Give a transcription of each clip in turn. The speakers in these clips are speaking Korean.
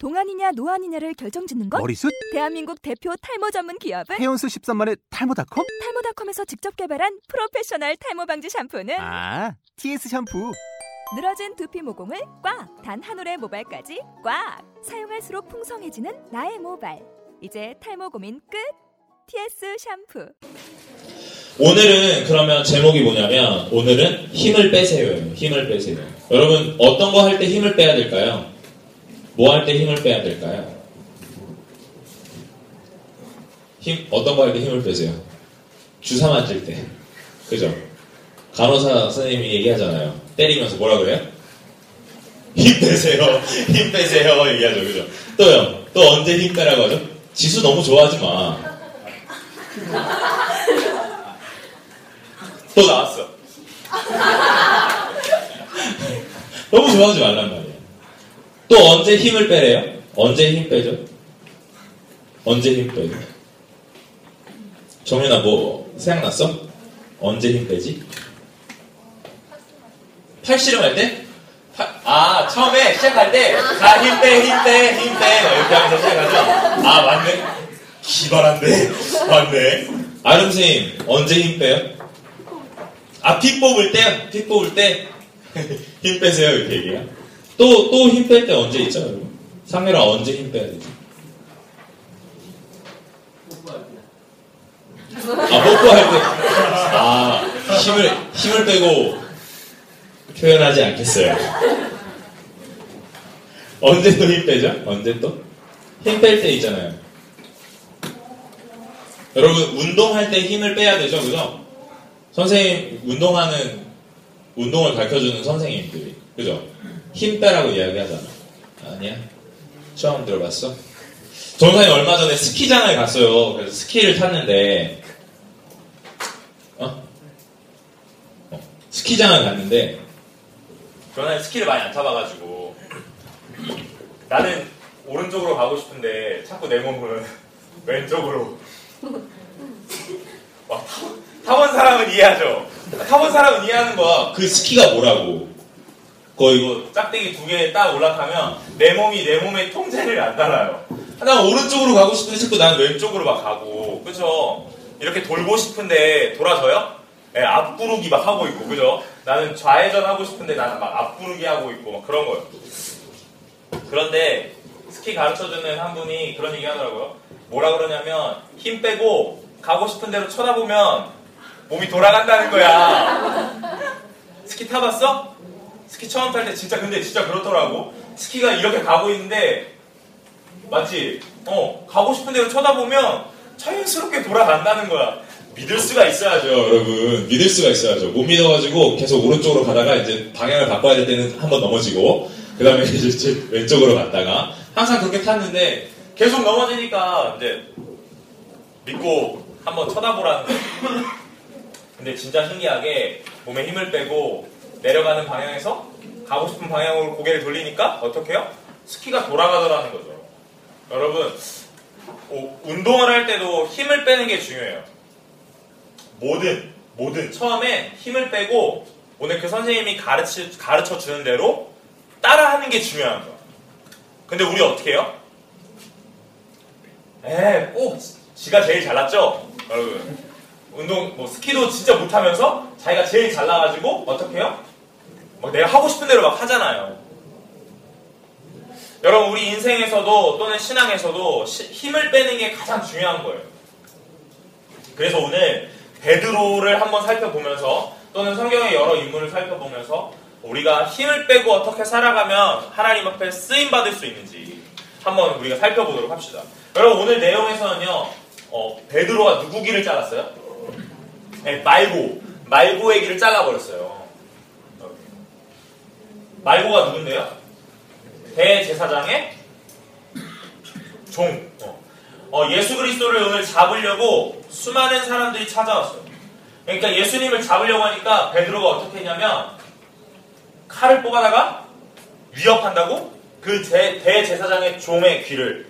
동안이냐 노안이냐를 결정짓는 것? 머리숱? 대한민국 대표 탈모 전문 기업은 헤어수 13만의 탈모닷컴? 탈모닷컴에서 직접 개발한 프로페셔널 탈모 방지 샴푸는 아, TS 샴푸. 늘어진 두피 모공을 꽉! 단 한 올의 모발까지 꽉! 사용할수록 풍성해지는 나의 모발. 이제 탈모 고민 끝! TS 샴푸. 오늘은 그러면 제목이 뭐냐면 오늘은 힘을 빼세요예요. 힘을 빼세요. 여러분 어떤 거 할 때 힘을 빼야 될까요? 뭐 할 때 힘을 빼야 될까요? 힘 어떤 거 할 때 힘을 빼세요? 주사 맞을 때. 그죠? 간호사 선생님이 얘기하잖아요. 때리면서 뭐라 그래요? 힘 빼세요. 힘 빼세요. 얘기하죠. 그죠? 또요. 또 언제 힘 빼라고 하죠? 지수 너무 좋아하지 마. 또 나왔어. 너무 좋아하지 말란 말이야. 또 언제 힘을 빼래요? 언제 힘 빼죠? 언제 힘 빼죠? 정윤아 뭐 생각났어? 언제 힘 빼지? 팔 씨름할 때? 팔- 아 처음에 시작할 때자힘 빼, 힘 빼, 힘 빼. 이렇게 하면서 시작하죠? 아 맞네. 기발한데? 맞네. 아름 선생님 언제 힘 빼요? 아, 피 뽑을 때, 피 뽑을 때, 힘 빼세요, 이렇게 얘기해요. 또, 또 힘 뺄 때 언제 있죠, 여러분? 상렬아, 언제 힘 빼야 되지? 아, 뽀뽀할 때. 아, 힘을, 힘을 빼고 표현하지 않겠어요. 언제 또 힘 빼죠? 언제 또? 힘 뺄 때 있잖아요. 여러분, 운동할 때 힘을 빼야 되죠, 그죠? 선생님 운동하는 운동을 가르쳐주는 선생님들이 그죠? 힘 빼라고 이야기하잖아. 아니야? 처음 들어봤어? 전사님 얼마 전에 스키장을 갔어요. 그래서 스키를 탔는데 어? 어, 스키장을 갔는데 전사님 스키를 많이 안 타봐가지고 나는 오른쪽으로 가고 싶은데 자꾸 내 몸은 왼쪽으로 와, 타, 타본 사람은 이해하죠? 타본 사람은 이해하는 거야. 그 스키가 뭐라고. 거 이거 짝대기 두 개 딱 올라타면 내 몸이 내 몸의 통제를 안 따라요. 난 오른쪽으로 가고 싶은데 자꾸 난 왼쪽으로 막 가고. 그죠? 이렇게 돌고 싶은데 돌아져요? 예, 앞구르기 막 하고 있고. 그죠? 나는 좌회전 하고 싶은데 나는 막 앞구르기 하고 있고 막 그런 거예요. 그런데 스키 가르쳐주는 한 분이 그런 얘기 하더라고요. 뭐라 그러냐면 힘 빼고 가고 싶은 대로 쳐다보면 몸이 돌아간다는 거야. 스키 타봤어? 스키 처음 탈 때 진짜 근데 진짜 그렇더라고. 스키가 이렇게 가고 있는데 맞지? 어 가고 싶은 대로 쳐다보면 자연스럽게 돌아간다는 거야. 믿을 수가 있어야죠, 여러분. 믿을 수가 있어야죠. 못 믿어가지고 계속 오른쪽으로 가다가 이제 방향을 바꿔야 될 때는 한 번 넘어지고 그 다음에 이제 왼쪽으로 갔다가 항상 그렇게 탔는데 계속 넘어지니까 이제 믿고 한번 쳐다보라는 거예요. 근데 진짜 신기하게 몸에 힘을 빼고 내려가는 방향에서 가고 싶은 방향으로 고개를 돌리니까 어떻게 해요? 스키가 돌아가더라는 거죠. 여러분, 오, 운동을 할 때도 힘을 빼는 게 중요해요. 뭐든, 뭐든. 처음에 힘을 빼고 오늘 그 선생님이 가르치, 가르쳐 주는 대로 따라하는 게 중요한 거예요. 근데 우리 어떻게 해요? 에, 꼭 지가 제일 잘났죠? 여러분. 운동, 뭐, 스키도 진짜 못하면서 자기가 제일 잘나가지고, 어떻게 해요? 뭐, 내가 하고 싶은 대로 막 하잖아요. 여러분, 우리 인생에서도 또는 신앙에서도 시- 힘을 빼는 게 가장 중요한 거예요. 그래서 오늘 베드로를 한번 살펴보면서 또는 성경의 여러 인물을 살펴보면서 우리가 힘을 빼고 어떻게 살아가면 하나님 앞에 쓰임 받을 수 있는지 한번 우리가 살펴보도록 합시다. 여러분 오늘 내용에서는요, 어, 베드로가 누구 귀를 잘랐어요? 네, 말고 말고의 귀를 잘라버렸어요. 말고가 누군데요? 대제사장의 종. 어. 어, 예수 그리스도를 오늘 잡으려고 수많은 사람들이 찾아왔어요. 그러니까 예수님을 잡으려고 하니까 베드로가 어떻게 했냐면 칼을 뽑아다가 위협한다고 그 대, 대제사장의 종의 귀를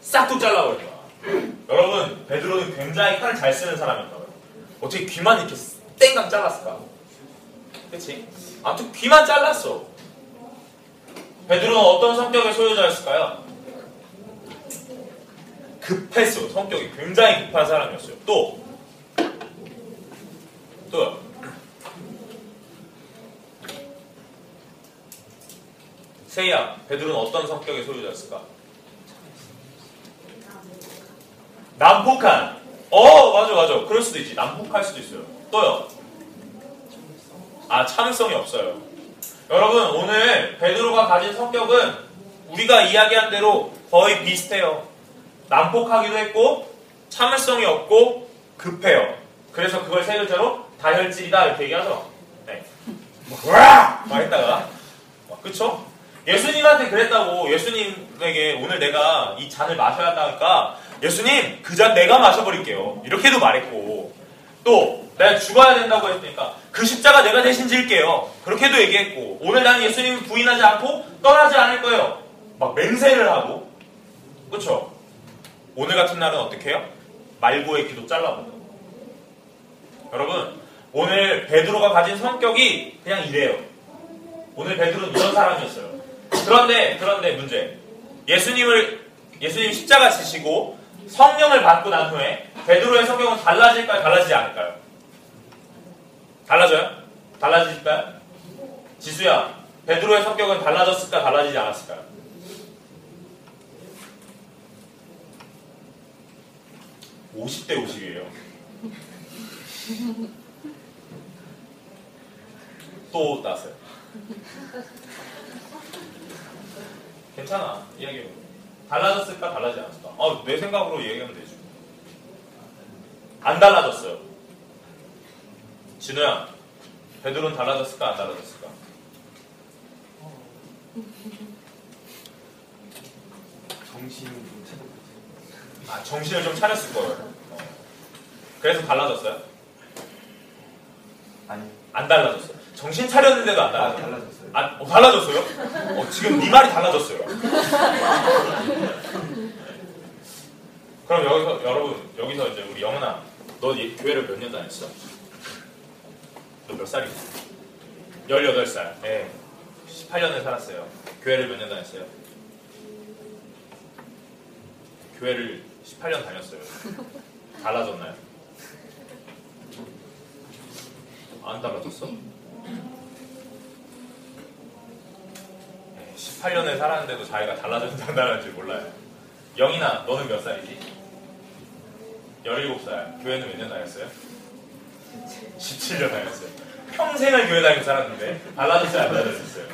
싹둑 잘라버린 거야. 여러분, 베드로는 굉장히 칼을 잘 쓰는 사람이었나 봐요. 어떻게 귀만 이렇게 땡강 잘랐을까? 그치? 아무튼 귀만 잘랐어. 베드로는 어떤 성격의 소유자였을까요? 급했어. 성격이 굉장히 급한 사람이었어요. 또 또요. 세이야, 베드로는 어떤 성격의 소유자였을까? 난폭한. 어, 맞아, 맞아. 그럴 수도 있지. 난폭할 수도 있어요. 또요. 아, 참을성이 없어요. 여러분, 오늘 베드로가 가진 성격은 우리가 이야기한 대로 거의 비슷해요. 난폭하기도 했고, 참을성이 없고, 급해요. 그래서 그걸 세 글자로 다혈질이다 이렇게 얘기하죠. 네. 와! 막 했다가, 막, 그쵸? 예수님한테 그랬다고 예수님에게 오늘 내가 이 잔을 마셔야 한다니까 예수님 그 잔 내가 마셔버릴게요. 이렇게도 말했고 또 내가 죽어야 된다고 했으니까 그 십자가 내가 대신 질게요. 그렇게도 얘기했고 오늘 나는 예수님 부인하지 않고 떠나지 않을 거예요. 막 맹세를 하고 그렇죠? 오늘 같은 날은 어떻게 해요? 말고의 기도 잘라버려. 여러분 오늘 베드로가 가진 성격이 그냥 이래요. 오늘 베드로는 이런 사람이었어요. 그런데 그런데 문제 예수님을 예수님 십자가 지시고 성령을 받고 난 후에 베드로의 성경은 달라질까요? 달라지지 않을까요? 달라져요? 달라질까요? 지수야, 베드로의 성격은 달라졌을까? 달라지지 않았을까요? (50대 50이에요) 또 따세요 괜찮아 이야기해 달라졌을까 달라지지 않았을까? 어, 내 생각으로 얘기하면 되지. 안 달라졌어요. 진우야 베드로는 달라졌을까 안 달라졌을까? 정신을 좀 차려. 아 정신을 좀 차렸을 거예요. 어. 그래서 달라졌어요? 아니, 안 달라졌어요. 정신 차렸는데도 안 아, 달라졌어요. 달라졌어요. 아, 어, 달라졌어요? 어, 지금 네 말이 달라졌어요. 그럼 여기서 여러분 여기서 이제 우리 영은아, 너 이- 교회를 몇 년 다녔어? 너 몇 살이지? 18살. 예. 18년을 살았어요. 교회를 몇 년 다녔어요? 교회를 18년 다녔어요. 달라졌나요? 안 달라졌어? 18년을 살았는데도 자기가 안 달라졌는지 몰라요. 영인아, 너는 몇 살이지? 17살. 교회는 몇 년 다녔어요? 17년 다녔어요. 평생을 교회 다니고 살았는데 달라졌어요, 안 달라졌어요?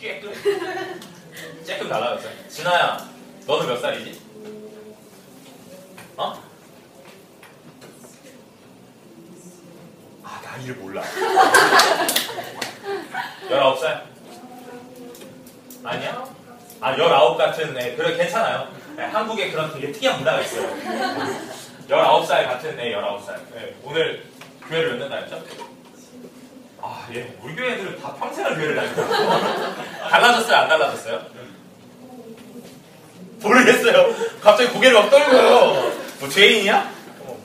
깨끔 쬐끔 달라졌어요. 진아야, 너는 몇 살이지? 어? 아, 나이를 몰라. 19살? 아니야? 아, 19 같은, 애. 그래, 괜찮아요. 네, 한국에 그런 되게 특이한 문화가 있어요. 19살 같은 애, 19살. 네, 오늘 교회를 몇년 다녔죠? 아, 예. 우리 교회 애들은 다 평생을 교회를 다니거든요. 달라졌어요, 안 달라졌어요? 모르겠어요. 갑자기 고개를 막 떨고요. 뭐 죄인이야? 어.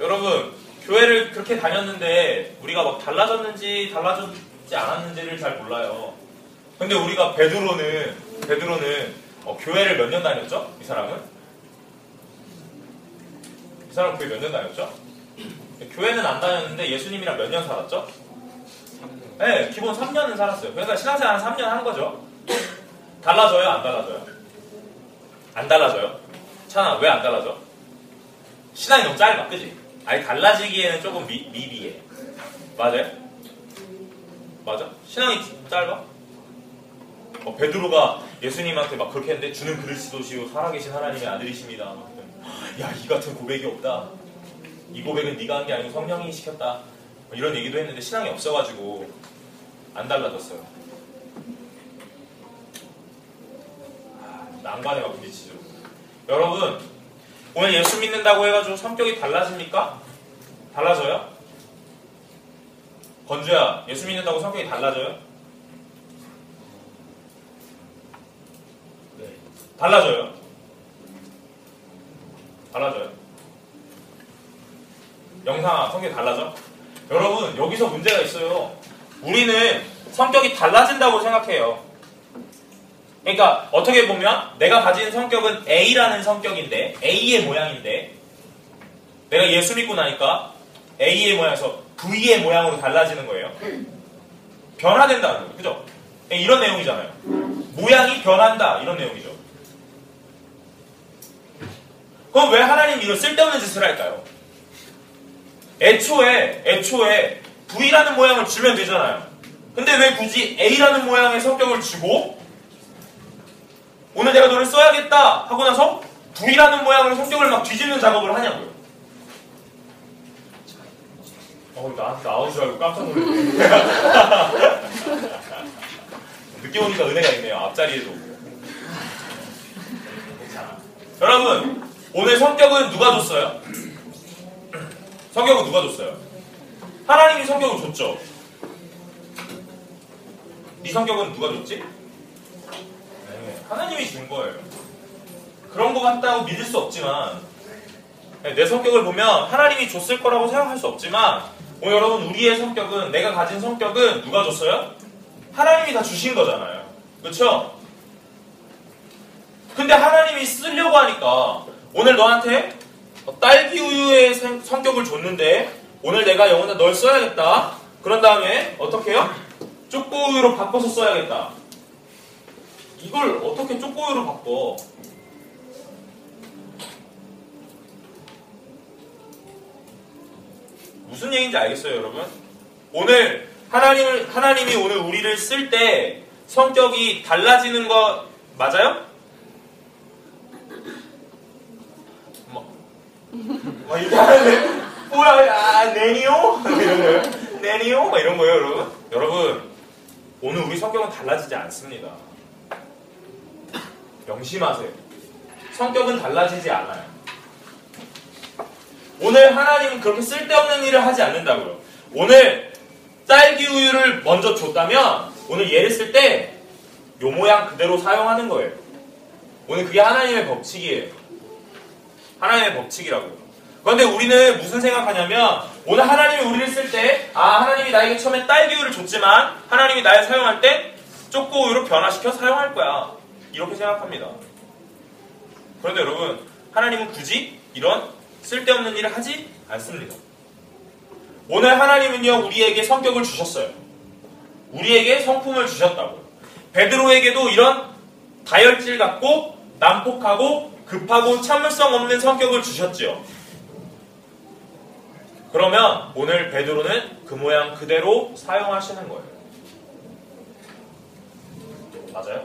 여러분 교회를 그렇게 다녔는데 우리가 막 달라졌는지 달라졌지 않았는지를 잘 몰라요. 근데 우리가 베드로는 베드로는 어, 교회를 몇 년 다녔죠? 이 사람은? 이 사람 교회 몇 년 다녔죠? 교회는 안 다녔는데 예수님이랑 몇 년 살았죠? 네, 기본 3년은 살았어요. 그러니까 신앙생활 한 3년 한 거죠. 달라져요? 안 달라져요? 안 달라져요? 찬아, 왜 안 달라져? 신앙이 너무 짧아, 그지? 아니, 달라지기에는 조금 미, 미비해. 맞아요? 맞아? 신앙이 짧아? 어, 베드로가 예수님한테 막 그렇게 했는데 주는 그리스도시요 살아계신 하나님의 아들이십니다. 야, 이 같은 고백이 없다. 이 고백은 네가 한 게 아니고 성령이 시켰다. 뭐 이런 얘기도 했는데 신앙이 없어가지고 안 달라졌어요. 아, 난관에 막 부딪히죠. 여러분, 오늘 예수 믿는다고 해가지고 성격이 달라집니까? 달라져요? 건주야, 예수 믿는다고 성격이 달라져요? 달라져요? 달라져요? 영상아, 성격이 달라져? 여러분 여기서 문제가 있어요. 우리는 성격이 달라진다고 생각해요. 그러니까 어떻게 보면 내가 가진 성격은 A라는 성격인데 A의 모양인데 내가 예수 믿고 나니까 A의 모양에서 V의 모양으로 달라지는 거예요. 변화된다는 거예요. 그죠? 이런 내용이잖아요. 모양이 변한다 이런 내용이죠. 그럼 왜 하나님 이런 쓸데없는 짓을 할까요? 애초에 애초에 V라는 모양을 주면 되잖아요. 근데 왜 굳이 A라는 모양의 성격을 주고 오늘 내가 너를 써야겠다 하고 나서 V라는 모양으로 성격을 막 뒤집는 작업을 하냐고요. 어, 나한테 나온 줄 알고 깜짝 놀랐네. 늦게 오니까 은혜가 있네요. 앞자리에도. 괜찮아. 여러분, 오늘 성격은 누가 줬어요? 성격은 누가 줬어요? 하나님이 성격을 줬죠. 네 성격은 누가 줬지? 네, 하나님이 준 거예요. 그런 것 같다고 믿을 수 없지만 네, 내 성격을 보면 하나님이 줬을 거라고 생각할 수 없지만 오늘 여러분 우리의 성격은 내가 가진 성격은 누가 줬어요? 하나님이 다 주신 거잖아요. 그렇죠? 근데 하나님이 쓰려고 하니까 오늘 너한테 딸기 우유의 성격을 줬는데 오늘 내가 영원히 널 써야겠다. 그런 다음에 어떻게 해요? 쪼꼬우유로 바꿔서 써야겠다. 이걸 어떻게 쪼꼬우유로 바꿔? 무슨 얘기인지 알겠어요, 여러분? 오늘 하나님을 하나님이 오늘 우리를 쓸 때 성격이 달라지는 거 맞아요? 뭐 이렇게 하는데 뭐야, 아, 내니오? 이런 거예요? 내니오? 막 이런 거예요, 여러분? 여러분, 오늘 우리 성격은 달라지지 않습니다. 명심하세요. 성격은 달라지지 않아요. 오늘 하나님은 그렇게 쓸데없는 일을 하지 않는다고요. 오늘 딸기 우유를 먼저 줬다면 오늘 얘를 쓸 때 요 모양 그대로 사용하는 거예요. 오늘 그게 하나님의 법칙이에요. 하나님의 법칙이라고요. 그런데 우리는 무슨 생각하냐면 오늘 하나님이 우리를 쓸 때 아 하나님이 나에게 처음에 딸기 우유를 줬지만 하나님이 나를 사용할 때 쪼꼬 우유로 변화시켜 사용할 거야. 이렇게 생각합니다. 그런데 여러분 하나님은 굳이 이런 쓸데없는 일을 하지 않습니다. 오늘 하나님은요 우리에게 성격을 주셨어요. 우리에게 성품을 주셨다고요. 베드로에게도 이런 다혈질 같고 난폭하고 급하고 참을성 없는 성격을 주셨지요. 그러면 오늘 베드로는 그 모양 그대로 사용하시는 거예요. 맞아요?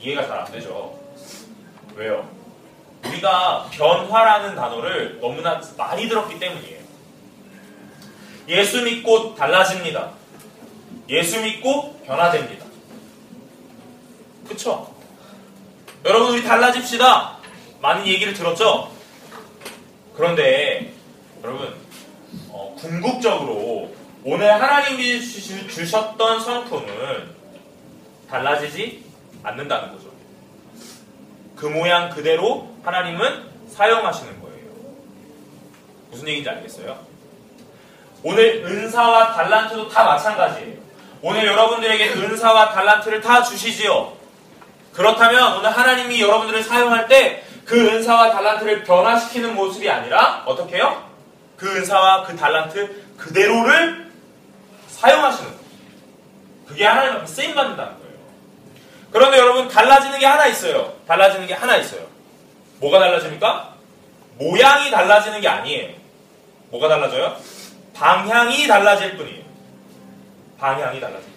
이해가 잘 안 되죠. 왜요? 우리가 변화라는 단어를 너무나 많이 들었기 때문이에요. 예수 믿고 달라집니다. 예수 믿고 변화됩니다. 그쵸? 여러분 우리 달라집시다. 많은 얘기를 들었죠? 그런데 여러분 어, 궁극적으로 오늘 하나님이 주셨던 성품은 달라지지 않는다는 거죠. 그 모양 그대로 하나님은 사용하시는 거예요. 무슨 얘기인지 알겠어요? 오늘 은사와 달란트도 다 마찬가지예요. 오늘 여러분들에게 은사와 달란트를 다 주시지요. 그렇다면 오늘 하나님이 여러분들을 사용할 때 그 은사와 달란트를 변화시키는 모습이 아니라 어떻게 해요? 그 은사와 그 달란트 그대로를 사용하시는 거예요. 그게 하나님 앞에 쓰임 받는다는 거예요. 그런데 여러분 달라지는 게 하나 있어요. 달라지는 게 하나 있어요. 뭐가 달라집니까? 모양이 달라지는 게 아니에요. 뭐가 달라져요? 방향이 달라질 뿐이에요. 방향이 달라질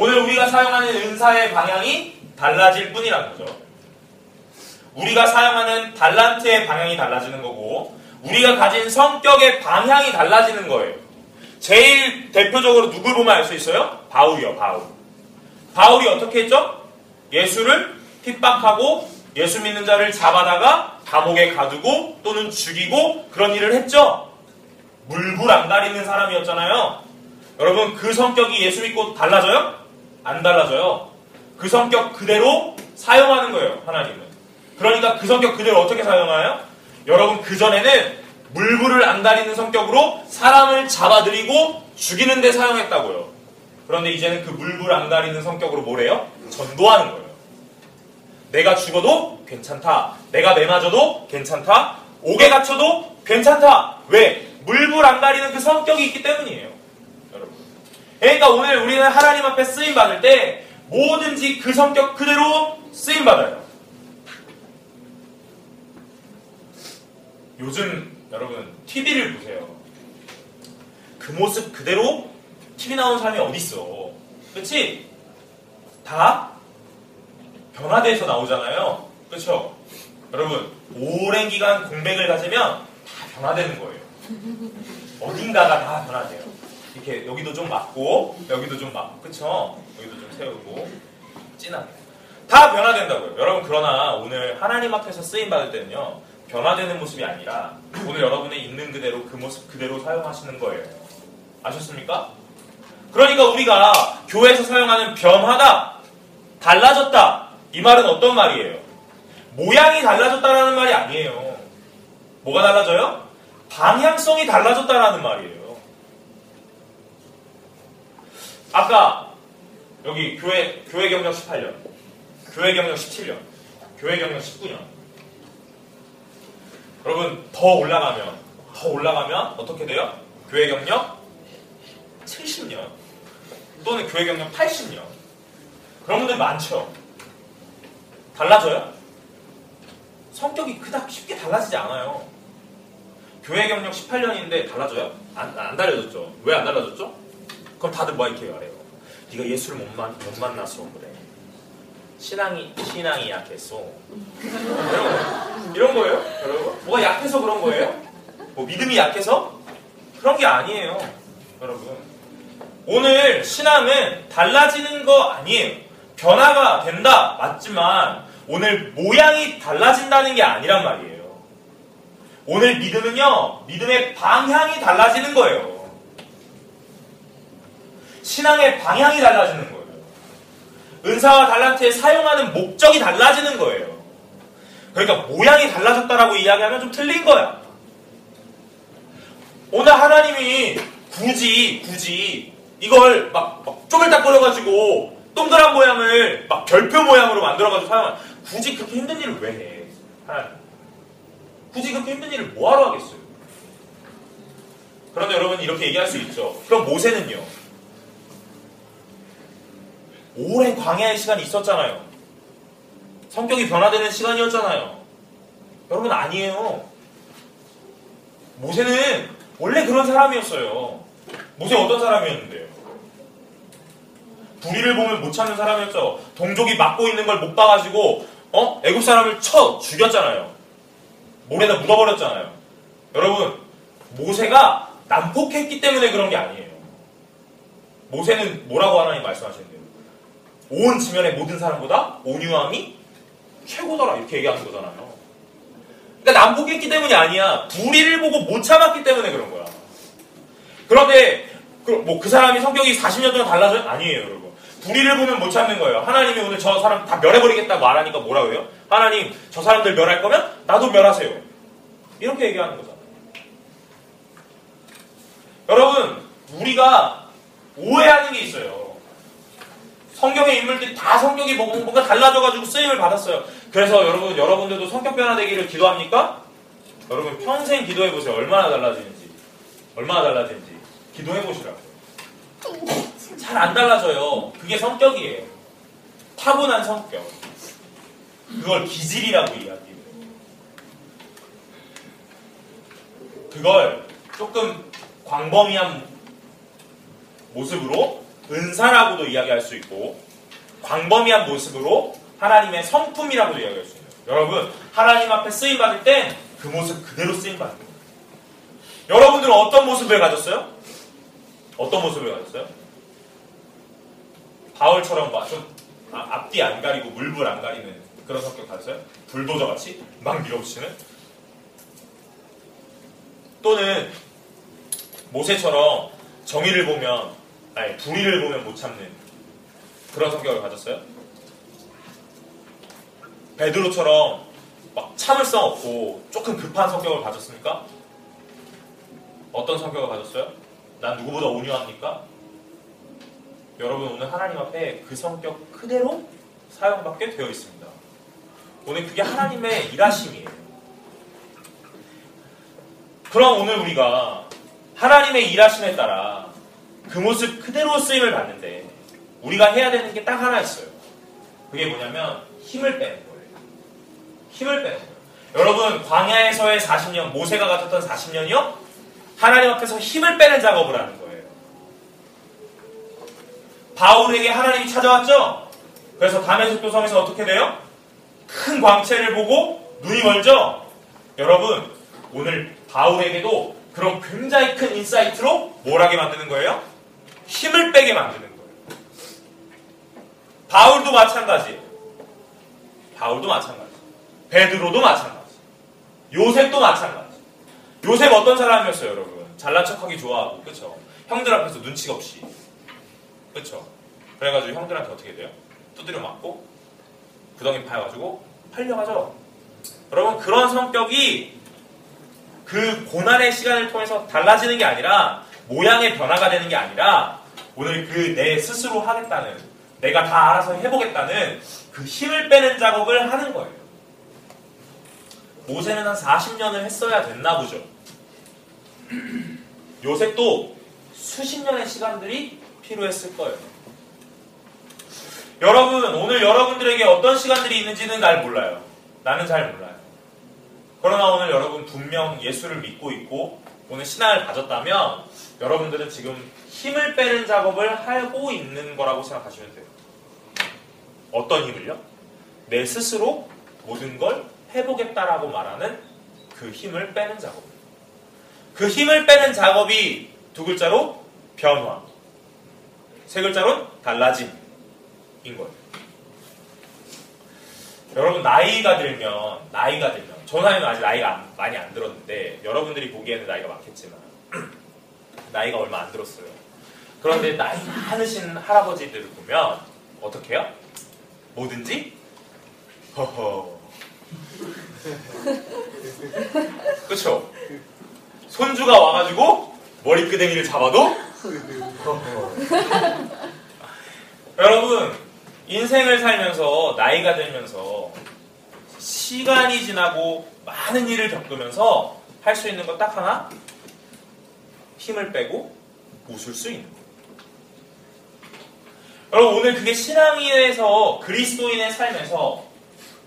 오늘 우리가 사용하는 은사의 방향이 달라질 뿐이라는 거죠. 우리가 사용하는 달란트의 방향이 달라지는 거고 우리가 가진 성격의 방향이 달라지는 거예요. 제일 대표적으로 누굴 보면 알 수 있어요? 바울이요, 바울. 바울이 어떻게 했죠? 예수를 핍박하고 예수 믿는 자를 잡아다가 감옥에 가두고 또는 죽이고 그런 일을 했죠. 물불 안 가리는 사람이었잖아요. 여러분 그 성격이 예수 믿고 달라져요? 안 달라져요. 그 성격 그대로 사용하는 거예요. 하나님은. 그러니까 그 성격 그대로 어떻게 사용하요? 여러분 그전에는 물불을 안 가리는 성격으로 사람을 잡아들이고 죽이는 데 사용했다고요. 그런데 이제는 그 물불 안 가리는 성격으로 뭐래요? 전도하는 거예요. 내가 죽어도 괜찮다. 내가 매 맞아도 괜찮다. 옥에 갇혀도 괜찮다. 왜? 물불 안 가리는 그 성격이 있기 때문이에요. 그러니까 오늘 우리는 하나님 앞에 쓰임 받을 때 뭐든지 그 성격 그대로 쓰임 받아요. 요즘 여러분 TV를 보세요. 그 모습 그대로 TV 나온 사람이 어디 있어? 그렇지? 다 변화돼서 나오잖아요. 그렇죠? 여러분 오랜 기간 공백을 가지면 다 변화되는 거예요. 어딘가가 다 변화돼요. 이렇게 여기도 좀 맞고 여기도 좀 맞고 그렇죠? 여기도 좀 세우고 진하게 다 변화된다고요. 여러분 그러나 오늘 하나님 앞에서 쓰임 받을 때는요 변화되는 모습이 아니라 오늘 여러분의 있는 그대로 그 모습 그대로 사용하시는 거예요. 아셨습니까? 그러니까 우리가 교회에서 사용하는 변화다, 달라졌다 이 말은 어떤 말이에요? 모양이 달라졌다라는 말이 아니에요. 뭐가 달라져요? 방향성이 달라졌다라는 말이에요. 아까 여기 교회 교회 경력 18년, 교회 경력 17년, 교회 경력 19년. 여러분 더 올라가면 더 올라가면 어떻게 돼요? 교회 경력 70년 또는 교회 경력 80년 그런 분들 많죠. 달라져요? 성격이 그닥 쉽게 달라지지 않아요. 교회 경력 18년인데 달라져요? 안, 안 달라졌죠. 왜 안 달라졌죠? 그럼 다들 뭐 이렇게 말해요. 네가 예수를 못, 만, 못 만나서 그래. 신앙이 신앙이 약했어. 이런, 이런 거예요, 여러분? 뭐가 약해서 그런 거예요? 뭐 믿음이 약해서? 그런 게 아니에요, 여러분. 오늘 신앙은 달라지는 거 아니에요. 변화가 된다 맞지만 오늘 모양이 달라진다는 게 아니란 말이에요. 오늘 믿음은요, 믿음의 방향이 달라지는 거예요. 신앙의 방향이 달라지는 거예요. 은사와 달란트에 사용하는 목적이 달라지는 거예요. 그러니까 모양이 달라졌다라고 이야기하면 좀 틀린 거야. 오늘 하나님이 굳이 굳이 이걸 막, 막 쪼글딱거려가지고 동그란 모양을 막 별표 모양으로 만들어가지고 사용한 굳이 그렇게 힘든 일을 왜 해? 굳이 그렇게 힘든 일을 뭐하러 하겠어요? 그런데 여러분 이렇게 얘기할 수 있죠. 그럼 모세는요? 오랜 광야의 시간이 있었잖아요. 성격이 변화되는 시간이었잖아요. 여러분 아니에요. 모세는 원래 그런 사람이었어요. 모세 어떤 사람이었는데요? 불의를 보면 못 참는 사람이었죠. 동족이 막고 있는 걸 못 봐가지고 어 애국 사람을 쳐 죽였잖아요. 모래에다 묻어버렸잖아요. 여러분 모세가 난폭했기 때문에 그런 게 아니에요. 모세는 뭐라고 하나님 말씀하시는데요? 온 지면의 모든 사람보다 온유함이 최고더라 이렇게 얘기하는 거잖아요. 그러니까 난폭했기 때문이 아니야. 불의를 보고 못 참았기 때문에 그런 거야. 그런데 뭐그 사람이 성격이 40년 동안 달라져요? 아니에요, 여러분. 불의를 보면 못 참는 거예요. 하나님이 오늘 저 사람 다 멸해버리겠다고 말하니까 뭐라 고 해요? 하나님, 저 사람들 멸할 거면 나도 멸하세요. 이렇게 얘기하는 거잖아요. 여러분, 우리가 오해하는 게 있어요. 성경의 인물들이 다 성격이 뭐, 뭔가 달라져가지고 쓰임을 받았어요. 그래서 여러분, 여러분들도 성격 변화되기를 기도합니까? 여러분, 평생 기도해보세요. 얼마나 달라지는지. 얼마나 달라지는지. 기도해보시라고. 잘 안 달라져요. 그게 성격이에요. 타고난 성격. 그걸 기질이라고 이야기해요. 그걸 조금 광범위한 모습으로 은사라고도 이야기할 수 있고 광범위한 모습으로 하나님의 성품이라고도 이야기할 수 있어요. 여러분 하나님 앞에 쓰임 받을 땐그 모습 그대로 쓰임 받는 거예요. 여러분들은 어떤 모습을 가졌어요? 어떤 모습을 가졌어요? 바울처럼 막좀 앞뒤 안 가리고 물불 안 가리는 그런 성격 가졌어요? 불도저 같이 막 밀어붙이는? 또는 모세처럼 정의를 보면 아니 불의를 보면 못 참는 그런 성격을 가졌어요? 베드로처럼 막 참을성 없고 조금 급한 성격을 가졌습니까? 어떤 성격을 가졌어요? 난 누구보다 온유합니까? 여러분 오늘 하나님 앞에 그 성격 그대로 사용받게 되어 있습니다. 오늘 그게 하나님의 일하심이에요. 그럼 오늘 우리가 하나님의 일하심에 따라 그 모습 그대로 쓰임을 받는데 우리가 해야 되는 게 딱 하나 있어요. 그게 뭐냐면 힘을 빼는 거예요. 힘을 빼는 거예요. 여러분 광야에서의 40년 모세가 가졌던 40년이요? 하나님 앞에서 힘을 빼는 작업을 하는 거예요. 바울에게 하나님이 찾아왔죠? 그래서 다메섹 도성에서 어떻게 돼요? 큰 광채를 보고 눈이 멀죠? 여러분 오늘 바울에게도 그런 굉장히 큰 insight로 뭘 하게 만드는 거예요? 힘을 빼게 만드는 거예요. 바울도 마찬가지예요. 바울도 마찬가지. 베드로도 마찬가지. 요셉도 마찬가지. 요셉 어떤 사람이었어요, 여러분? 잘난 척하기 좋아하고, 그쵸? 형들 앞에서 눈치가 없이. 그쵸? 그래가지고 형들한테 어떻게 돼요? 두드려 맞고, 구덩이 파여가지고, 팔려가죠. 여러분, 그런 성격이 그 고난의 시간을 통해서 달라지는 게 아니라, 모양의 변화가 되는 게 아니라, 오늘 그 내 스스로 하겠다는, 내가 다 알아서 해보겠다는 그 힘을 빼는 작업을 하는 거예요. 모세는 한 40년을 했어야 됐나 보죠. 요셉도 수십 년의 시간들이 필요했을 거예요. 여러분, 오늘 여러분들에게 어떤 시간들이 있는지는 잘 몰라요. 나는 잘 몰라요. 그러나 오늘 여러분 분명 예수를 믿고 있고 오늘 신앙을 가졌다면 여러분들은 지금 힘을 빼는 작업을 하고 있는 거라고 생각하시면 돼요. 어떤 힘을요? 내 스스로 모든 걸 해보겠다라고 말하는 그 힘을 빼는 작업. 그 힘을 빼는 작업이 두 글자로 변화. 세 글자로 달라짐인 거예요. 여러분 나이가 들면 나이가 들면 전화에는 아직 나이가 안- 많이 안 들었는데 여러분들이 보기에는 나이가 많겠지만 나이가 얼마 안 들었어요. 그런데 나이 많으신 할아버지들을 보면 어떻게 해요? 뭐든지 허허 그쵸? 손주가 와가지고 머리끄댕이를 잡아도. 여러분 인생을 살면서 나이가 들면서 시간이 지나고 많은 일을 겪으면서 할 수 있는 것딱 하나 힘을 빼고 웃을 수 있는 거예요. 여러분 오늘 그게 신앙인에서 그리스도인의 삶에서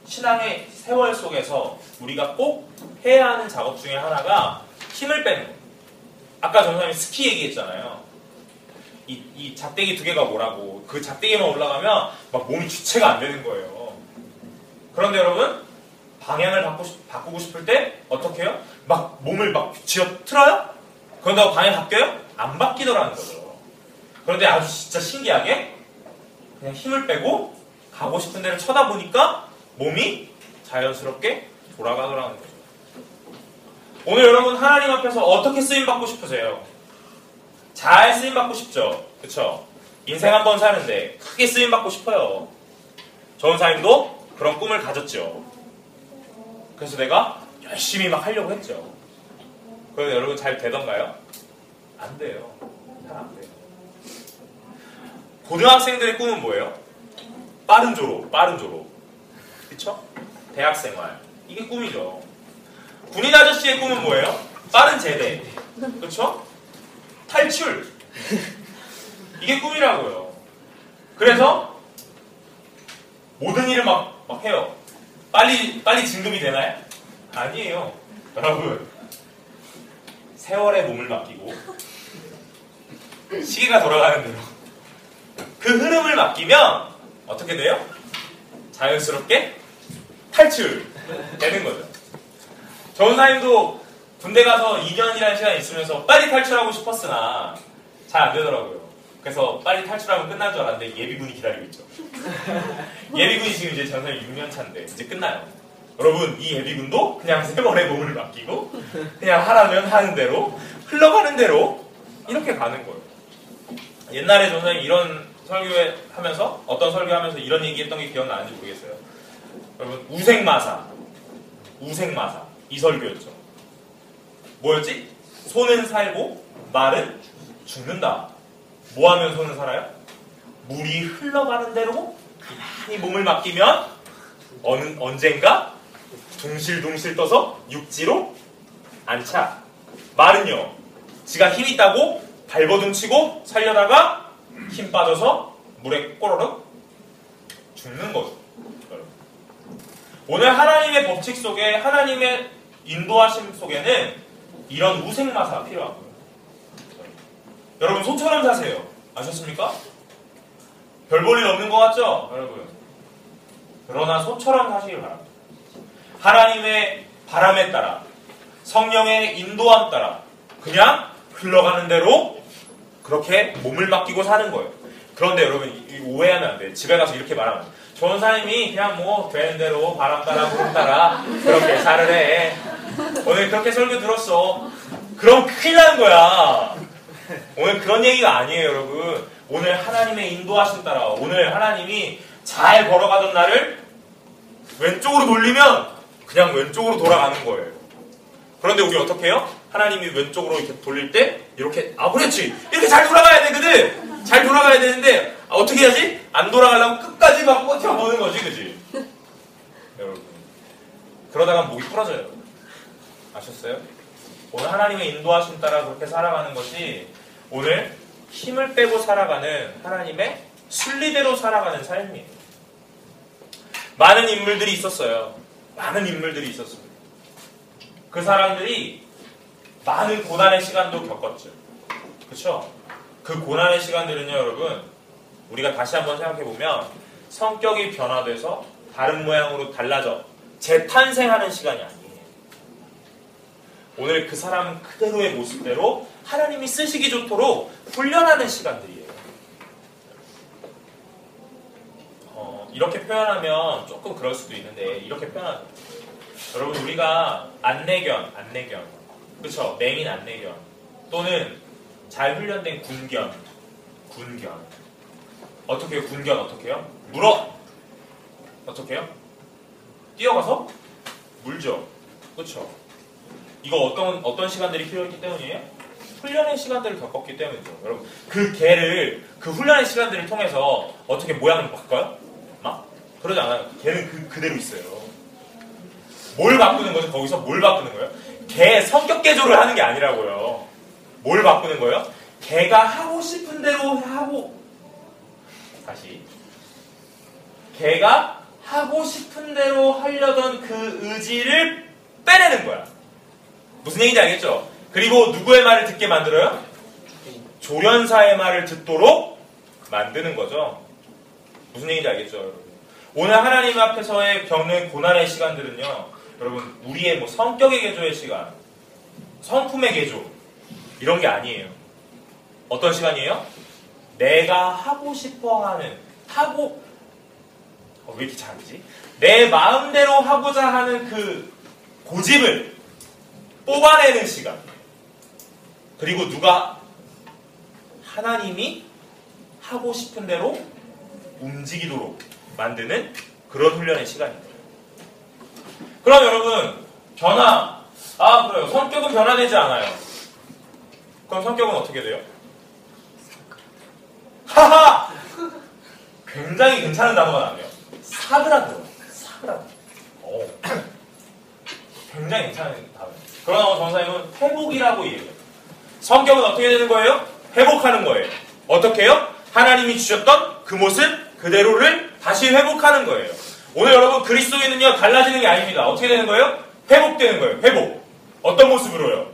신앙의 세월 속에서 우리가 꼭 해야 하는 작업 중에 하나가 힘을 빼는 거예요. 아까 전사님이 스키 얘기했잖아요. 이, 이 작대기 두 개가 뭐라고 그 작대기만 올라가면 막 몸이 주체가 안 되는 거예요. 그런데 여러분 방향을 바꾸, 바꾸고 싶을 때 어떻게 해요? 막 몸을 막 쥐어 틀어요? 그런다고 방향 바뀌어요? 안 바뀌더라는 거죠. 그런데 아주 진짜 신기하게 그냥 힘을 빼고 가고 싶은 데를 쳐다보니까 몸이 자연스럽게 돌아가더라는 거죠. 오늘 여러분 하나님 앞에서 어떻게 쓰임 받고 싶으세요? 잘 쓰임 받고 싶죠. 그쵸? 인생 한 번 사는데 크게 쓰임 받고 싶어요. 전사님도 그런 꿈을 가졌죠. 그래서 내가 열심히 막 하려고 했죠. 그런데 여러분 잘 되던가요? 안 돼요. 잘 안 돼요. 고등학생들의 꿈은 뭐예요? 빠른 졸업, 빠른 졸업. 그쵸? 대학 생활. 이게 꿈이죠. 군인 아저씨의 꿈은 뭐예요? 빠른 제대. 그쵸? 탈출. 이게 꿈이라고요. 그래서 모든 일을 막, 막 해요. 빨리, 빨리 진급이 되나요? 아니에요. 여러분. 세월의 몸을 맡기고 시계가 돌아가는 대로 그 흐름을 맡기면 어떻게 돼요? 자연스럽게 탈출 되는 거죠. 전사님도 군대 가서 2년이라는 시간이 있으면서 빨리 탈출하고 싶었으나 잘 안 되더라고요. 그래서 빨리 탈출하면 끝난 줄 알았는데 예비군이 기다리고 있죠. 예비군이 지금 이제 전사님 6년 차인데 이제 끝나요. 여러분 이 예비군도 그냥 세월의 몸을 맡기고 그냥 하라면 하는 대로 흘러가는 대로 이렇게 가는 거예요. 옛날에 전사님 이런 설교회 하면서 어떤 설교하면서 이런 얘기했던 게 기억나는지 모르겠어요. 여러분 우생마사, 우생마사 이 설교였죠. 뭐였지? 소는 살고 말은 죽는다. 뭐 하면 소는 살아요? 물이 흘러가는 대로 가만히 몸을 맡기면 어느, 언젠가 둥실둥실 떠서 육지로 안차. 말은요, 지가 힘 있다고 발버둥 치고 살려다가 힘 빠져서 물에 꼬르륵 죽는 거죠. 오늘 하나님의 법칙 속에 하나님의 인도하심 속에는 이런 우생마사가 필요하고요. 여러분 소처럼 사세요. 아셨습니까? 별 볼일 없는 것 같죠? 여러분. 그러나 소처럼 사시길 바랍니다. 하나님의 바람에 따라 성령의 인도함 따라 그냥 흘러가는 대로 그렇게 몸을 맡기고 사는 거예요. 그런데 여러분 오해하면 안 돼요. 집에 가서 이렇게 말하면 전사님이 그냥 뭐 되는 대로 바람 따라 구름 따라 그렇게 살을 해. 오늘 그렇게 설교 들었어. 그럼 큰일 나는 거야. 오늘 그런 얘기가 아니에요, 여러분. 오늘 하나님의 인도하심 따라 오늘 하나님이 잘 걸어가던 날을 왼쪽으로 돌리면 그냥 왼쪽으로 돌아가는 거예요. 그런데 우리 어떻게 해요? 하나님이 왼쪽으로 이렇게 돌릴 때 이렇게 아 그렇지. 이렇게 잘 돌아가야 되거든. 잘 돌아가야 되는데 아, 어떻게 해야지? 안 돌아가려면 끝까지 막 버텨보는 거지 그지? 여러분. 그러다가 목이 부러져요. 아셨어요? 오늘 하나님의 인도하심 따라 그렇게 살아가는 것이 오늘 힘을 빼고 살아가는 하나님의 순리대로 살아가는 삶이에요. 많은 인물들이 있었어요. 많은 인물들이 있었습니다. 그 사람들이 많은 고난의 시간도 겪었죠. 그렇죠? 그 고난의 시간들은요, 여러분, 우리가 다시 한번 생각해 보면 성격이 변화돼서 다른 모양으로 달라져 재탄생하는 시간이 아니에요. 오늘 그 사람 그대로의 모습대로 하나님이 쓰시기 좋도록 훈련하는 시간들이에요. 어, 이렇게 표현하면 조금 그럴 수도 있는데 이렇게 표현하면 여러분 우리가 안내견, 안내견, 그렇죠? 맹인 안내견 또는 잘 훈련된 군견, 군견 어떻게 해요? 군견 어떻게 해요? 물어 어떻게 해요? 뛰어가서 물죠, 그렇죠? 이거 어떤 어떤 시간들이 필요했기 때문이에요? 훈련의 시간들을 겪었기 때문이죠. 여러분 그 개를 그 훈련의 시간들을 통해서 어떻게 모양을 바꿔요? 막 그러지 않아요. 개는 그 그대로 있어요. 뭘 바꾸는 거죠? 거기서 뭘 바꾸는 거예요? 개 성격 개조를 하는 게 아니라고요. 뭘 바꾸는 거예요? 개가 하고 싶은 대로 하고 다시 개가 하고 싶은 대로 하려던 그 의지를 빼내는 거야. 무슨 얘기인지 알겠죠? 그리고 누구의 말을 듣게 만들어요? 조련사의 말을 듣도록 만드는 거죠. 무슨 얘기인지 알겠죠? 여러분? 오늘 하나님 앞에서의 겪는 고난의 시간들은요, 여러분, 우리의 뭐 성격의 개조의 시간, 성품의 개조, 이런 게 아니에요. 어떤 시간이에요? 내가 하고 싶어 하는, 하고, 어, 왜 이렇게 잘하지? 내 마음대로 하고자 하는 그 고집을 뽑아내는 시간. 그리고 누가 하나님이 하고 싶은 대로 움직이도록 만드는 그런 훈련의 시간입니다. 그럼 여러분 변화 아 그래요 성격은 변화되지 않아요. 그럼 성격은 어떻게 돼요? 하하 굉장히 괜찮은 단어가 나네요. 사그라들어 사그라들어. 오. 굉장히 괜찮은 단어. 그러나 전사님은 회복이라고 얘기해요. 성격은 어떻게 되는 거예요? 회복하는 거예요. 어떻게 해요? 하나님이 주셨던 그 모습 그대로를 다시 회복하는 거예요. 오늘 여러분 그리스도인은요 달라지는 게 아닙니다. 어떻게 되는 거예요? 회복되는 거예요. 회복. 어떤 모습으로요?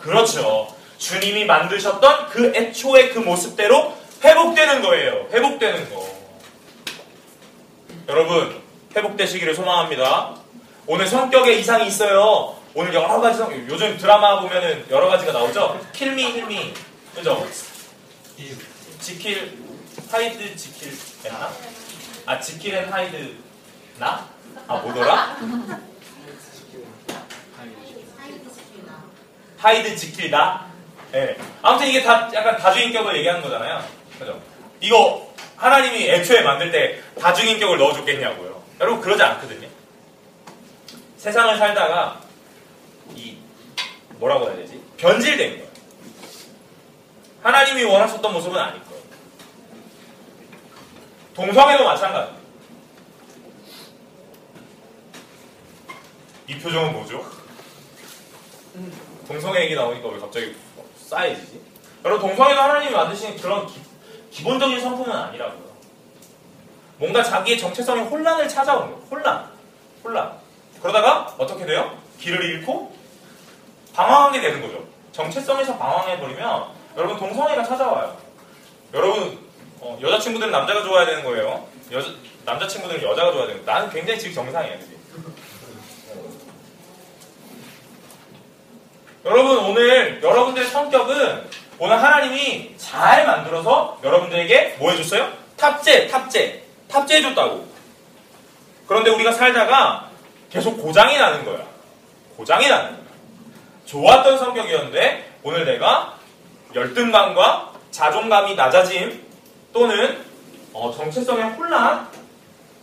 그렇죠. 주님이 만드셨던 그 애초의 그 모습대로 회복되는 거예요. 회복되는 거. 여러분 회복되시기를 소망합니다. 오늘 성격에 이상이 있어요. 오늘 여러 가지 성 요즘 드라마 보면은 여러 가지가 나오죠. 킬미 힐미 그죠? 지킬 하이드 지킬 했나? 아 지킬 앤 하이드 나? 아 뭐더라? 하이드 지킬, 나. 예. 아무튼 이게 다 약간 다중인격을 얘기하는 거잖아요. 그죠? 이거 하나님이 애초에 만들 때 다주인격을 넣어줬겠냐고요. 여러분 그러지 않거든요. 세상을 살다가 이 뭐라고 해야 되지? 변질된 거예요. 하나님이 원하셨던 모습은 거예요. 동성애도 마찬가지. 이 표정은 뭐죠? 동성애 얘기 나오니까 왜 갑자기 쌓여지지? 여러분 동성애도 하나님이 만드신 그런 기, 본적인 성품은 아니라고요. 뭔가 자기의 정체성의 혼란을 찾아온 거예요. 혼란. 혼란. 그러다가 어떻게 돼요? 길을 잃고 방황하게 되는 거죠. 정체성에서 방황해버리면 여러분 동성애가 찾아와요. 여러분 어, 여자친구들은 남자가 좋아야 되는 거예요. 여자, 남자친구들은 여자가 좋아야 되는 거예요. 나는 굉장히 지금 정상이에요. 여러분 오늘 여러분들의 성격은 오늘 하나님이 잘 만들어서 여러분들에게 뭐 해줬어요? 탑재, 탑재, 탑재해줬다고. 그런데 우리가 살다가 계속 고장이 나는 거야. 고장이 나는 거야. 좋았던 성격이었는데 오늘 내가 열등감과 자존감이 낮아짐 또는 어, 정체성의 혼란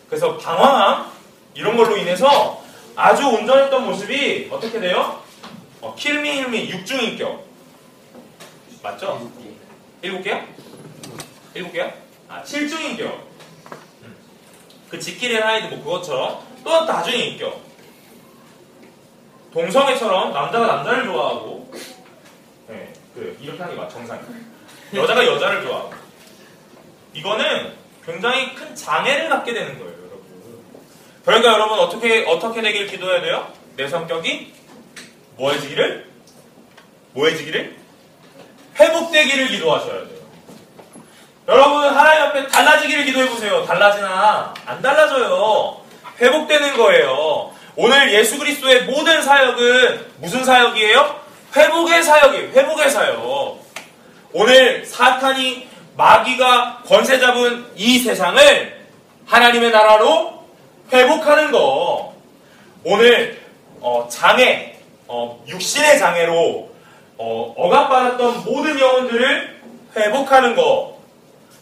그래서 방황함 이런 걸로 인해서 아주 온전했던 모습이 어떻게 돼요? 어, 킬미 힐미 육중인격 맞죠? 일곱 개야? 일곱 개야? 아 칠중인격 음. 그 지킬의 하이드 뭐 그것처럼 또 다중인격 동성애처럼 남자가 남자를 좋아하고 네, 그 이렇게 하는 게 맞, 정상이야 여자가 여자를 좋아하고 이거는 굉장히 큰 장애를 갖게 되는 거예요 여러분 그러니까 여러분 어떻게 어떻게 되길 기도해야 돼요? 내 성격이 뭐해지기를? 뭐해지기를? 회복되기를 기도하셔야 돼요. 여러분 하나님 앞에 달라지기를 기도해 보세요. 달라지나? 안 달라져요. 회복되는 거예요. 오늘 예수 그리스도의 모든 사역은 무슨 사역이에요? 회복의 사역이에요. 회복의 사역. 오늘 사탄이 마귀가 권세 잡은 이 세상을 하나님의 나라로 회복하는 거. 오늘 어, 장애, 어, 육신의 장애로 어, 억압받았던 모든 영혼들을 회복하는 것,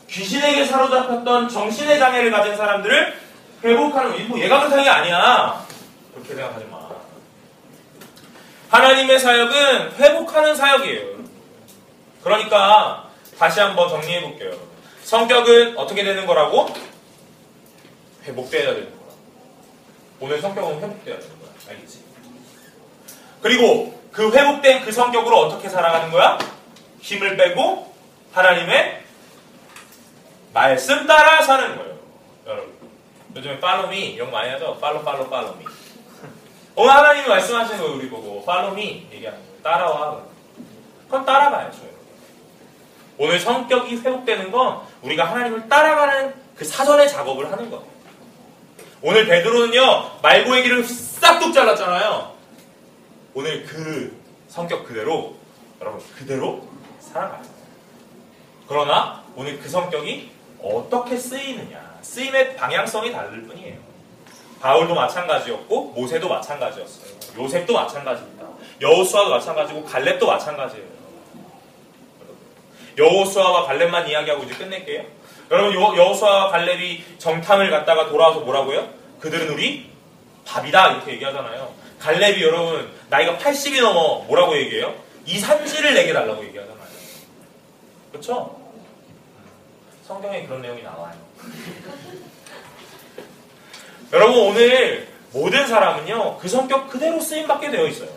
귀신에게 사로잡혔던 정신의 장애를 가진 사람들을 회복하는 것, 이거 예가상이 아니야. 그렇게 생각하지 마. 하나님의 사역은 회복하는 사역이에요. 그러니까 다시 한번 정리해 볼게요. 성격은 어떻게 되는 거라고? 회복돼야 되는 거라. 오늘 성격은 회복돼야 되는 거야. 알겠지? 그리고 그 회복된 그 성격으로 어떻게 살아가는 거야? 힘을 빼고 하나님의 말씀 따라 사는 거예요. 여러분. 요즘에 팔로미 이런 거 많이 하죠? 팔로 팔로 팔로미. 오늘 하나님이 말씀하시는 거예요. 우리 보고 팔로미 얘기하는 거예요. 따라와. 그럼 따라가야죠. 오늘 성격이 회복되는 건 우리가 하나님을 따라가는 그 사전의 작업을 하는 거예요. 오늘 베드로는요 말고의 기를싹 뚝 잘랐잖아요. 오늘 그 성격 그대로 여러분 그대로 살아가요. 그러나 오늘 그 성격이 어떻게 쓰이느냐 쓰임의 방향성이 다를 뿐이에요. 바울도 마찬가지였고 모세도 마찬가지였어요. 요셉도 마찬가지입니다. 여호수아도 마찬가지고 갈렙도 마찬가지예요. 여호수아와 갈렙만 이야기하고 이제 끝낼게요. 여러분 여호수아와 갈렙이 정탐을 갔다가 돌아와서 뭐라고요? 그들은 우리 밥이다 이렇게 얘기하잖아요. 갈렙이 여러분 나이가 80이 넘어 뭐라고 얘기해요? 이 산지를 내게 달라고 얘기하잖아요. 그렇죠? 성경에 그런 내용이 나와요. 여러분 오늘 모든 사람은요 그 성격 그대로 쓰임 받게 되어 있어요.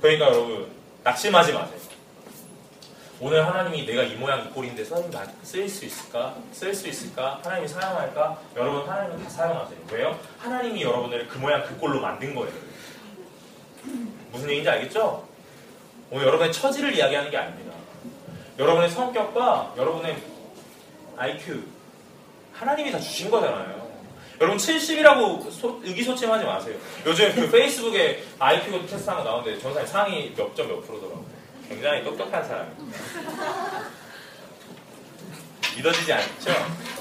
그러니까 여러분 낙심하지 마세요. 오늘 하나님이 내가 이 모양 이 꼴인데 쓰일 수 있을까? 쓸 수 있을까? 하나님이 사용할까? 여러분 하나님은 다 사용하세요. 왜요? 하나님이 여러분을 그 모양 그 꼴로 만든 거예요. 무슨 얘기인지 알겠죠? 오늘 여러분의 처지를 이야기하는 게 아닙니다. 여러분의 성격과 여러분의 IQ 하나님이 다 주신 거잖아요. 여러분 70이라고 소, 의기소침하지 마세요. 요즘 그 페이스북에 IQ 테스트한 거 나오는데 전사님 상위 몇 점 몇 프로더라고요. 굉장히 똑똑한 사람입니다. 믿어지지 않죠?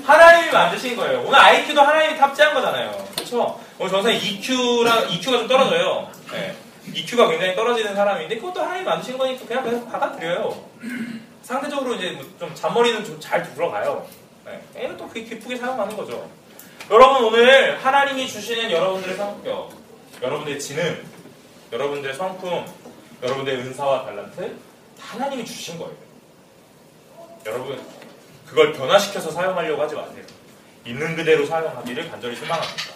하나님이 만드신 거예요. 오늘 IQ도 하나님이 탑재한 거잖아요. 그렇죠? 오늘 전사님 EQ랑 EQ가 좀 떨어져요. 네. EQ가 굉장히 떨어지는 사람인데 그것도 하나님이 만드신 거니까 그냥 그냥 받아들여요. 상대적으로 이제 뭐좀 잔머리는 좀 잘 들어가요. 네. 얘는 또 기쁘게 사용하는 거죠. 여러분 오늘 하나님이 주시는 여러분들의 성격, 여러분들의 지능, 여러분들의 성품, 여러분들의 은사와 달란트 다 하나님이 주신 거예요. 여러분 그걸 변화시켜서 사용하려고 하지 마세요. 있는 그대로 사용하기를 간절히 소망합니다.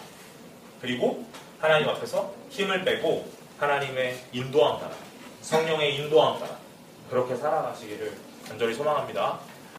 그리고 하나님 앞에서 힘을 빼고 하나님의 인도함 따라 성령의 인도함 따라 그렇게 살아가시기를 간절히 소망합니다.